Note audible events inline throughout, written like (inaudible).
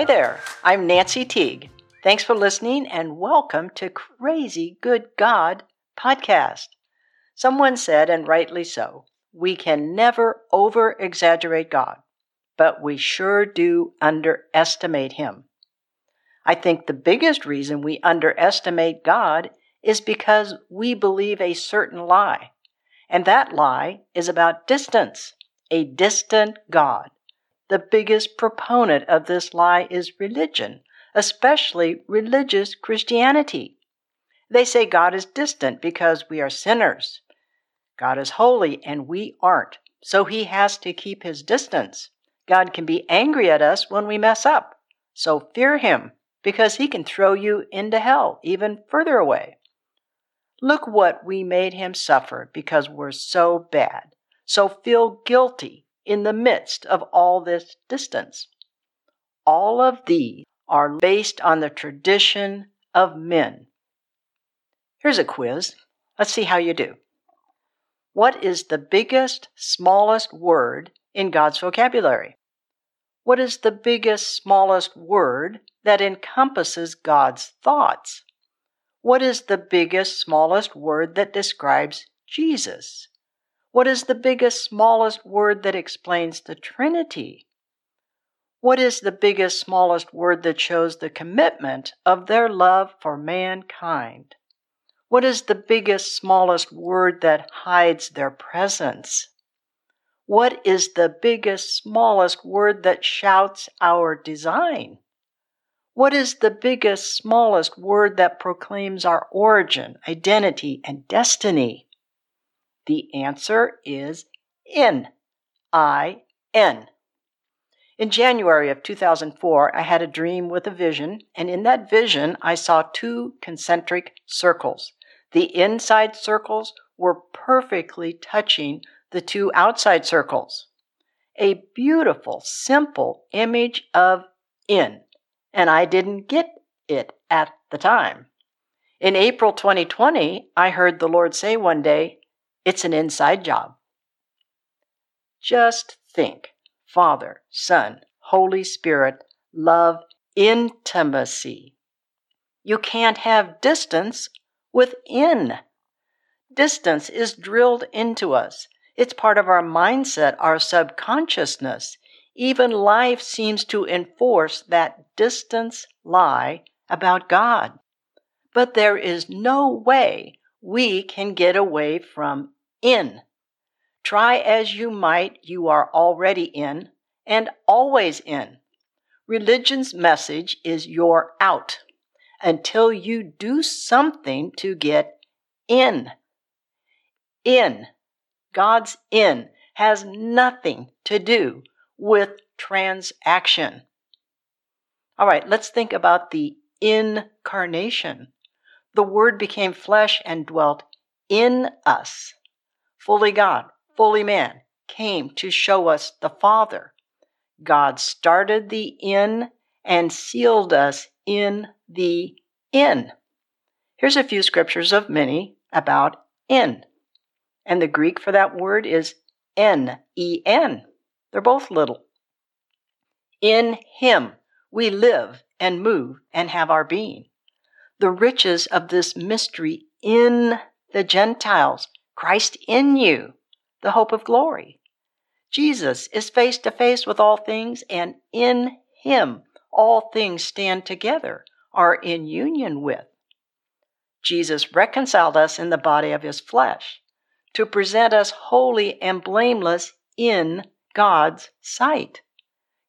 Hi there, I'm Nancy Teague. Thanks for listening and welcome to Crazy Good God podcast. Someone said, and rightly so, we can never over exaggerate God, but we sure do underestimate Him. I think the biggest reason we underestimate God is because we believe a certain lie. And that lie is about distance, a distant God. The biggest proponent of this lie is religion, especially religious Christianity. They say God is distant because we are sinners. God is holy and we aren't, so he has to keep his distance. God can be angry at us when we mess up, so fear him because he can throw you into hell even further away. Look what we made him suffer because we're so bad. So feel guilty in the midst of all this distance. All of these are based on the tradition of men. Here's a quiz. Let's see how you do. What is the biggest, smallest word in God's vocabulary? What is the biggest, smallest word that encompasses God's thoughts? What is the biggest, smallest word that describes Jesus? What is the biggest, smallest word that explains the Trinity? What is the biggest, smallest word that shows the commitment of their love for mankind? What is the biggest, smallest word that hides their presence? What is the biggest, smallest word that shouts our design? What is the biggest, smallest word that proclaims our origin, identity, and destiny? The answer is in. I N. In January of 2004, I had a dream with a vision, and in that vision, I saw two concentric circles. The inside circles were perfectly touching the two outside circles. A beautiful, simple image of in, and I didn't get it at the time. In April 2020, I heard the Lord say one day, It's an inside job. Just think Father, Son, Holy Spirit, love, intimacy. You can't have distance within. Distance is drilled into us. It's part of our mindset, our subconsciousness. Even life seems to enforce that distance lie about God. But there is no way we can get away from in. Try as you might, you are already in and always in. Religion's message is you're out until you do something to get in. In. God's in has nothing to do with transaction. All right, let's think about the incarnation. The Word became flesh and dwelt in us. Fully God, fully man, came to show us the Father. God started the in and sealed us in the in. Here's a few scriptures of many about in. And the Greek for that word is N E N. They're both little. In Him we live and move and have our being. The riches of this mystery in the Gentiles, Christ in you, the hope of glory. Jesus is face to face with all things, and in Him all things stand together, are in union with. Jesus reconciled us in the body of His flesh to present us holy and blameless in God's sight.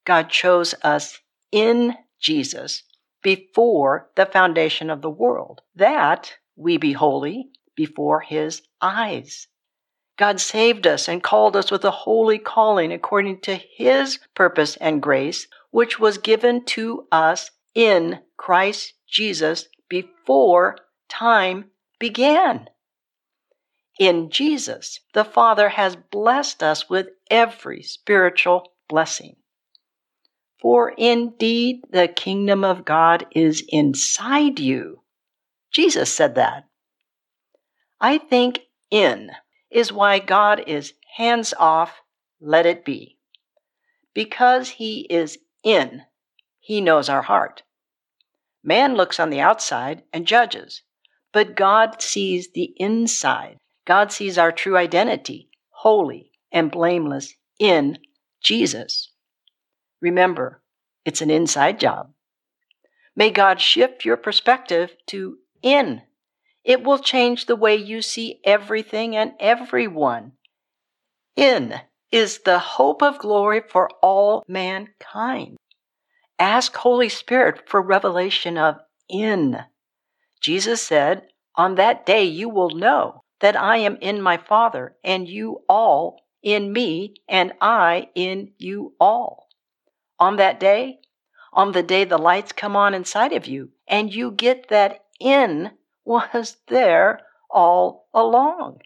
God chose us in Jesus before the foundation of the world, that we be holy before his eyes. God saved us and called us with a holy calling according to his purpose and grace, which was given to us in Christ Jesus before time began. In Jesus, the Father has blessed us with every spiritual blessing. For indeed, the kingdom of God is inside you. Jesus said that. I think in is why God is hands off, let it be. Because he is in, He knows our heart. Man looks on the outside and judges, but God sees the inside. God sees our true identity, holy and blameless in Jesus. Remember, it's an inside job. May God shift your perspective to in. It will change the way you see everything and everyone. In is the hope of glory for all mankind. Ask Holy Spirit for revelation of in. Jesus said, On that day you will know that I am in my Father, and you all in me, and I in you all. On that day, on the day the lights come on inside of you, and you get that in was there all along.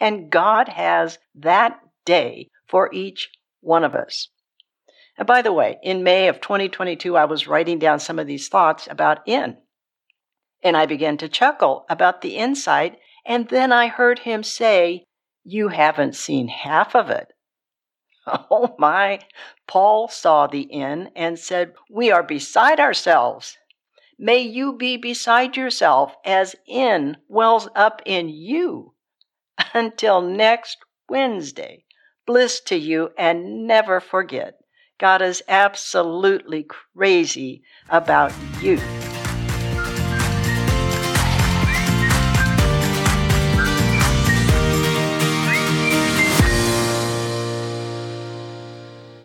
And God has that day for each one of us. And by the way, in May of 2022, I was writing down some of these thoughts about in. And I began to chuckle about the insight. And then I heard him say, You haven't seen half of it. (laughs) Oh my. Paul saw the in and said, We are beside ourselves. May you be beside yourself as in wells up in you. (laughs) Until next Wednesday, bliss to you and never forget God is absolutely crazy about you.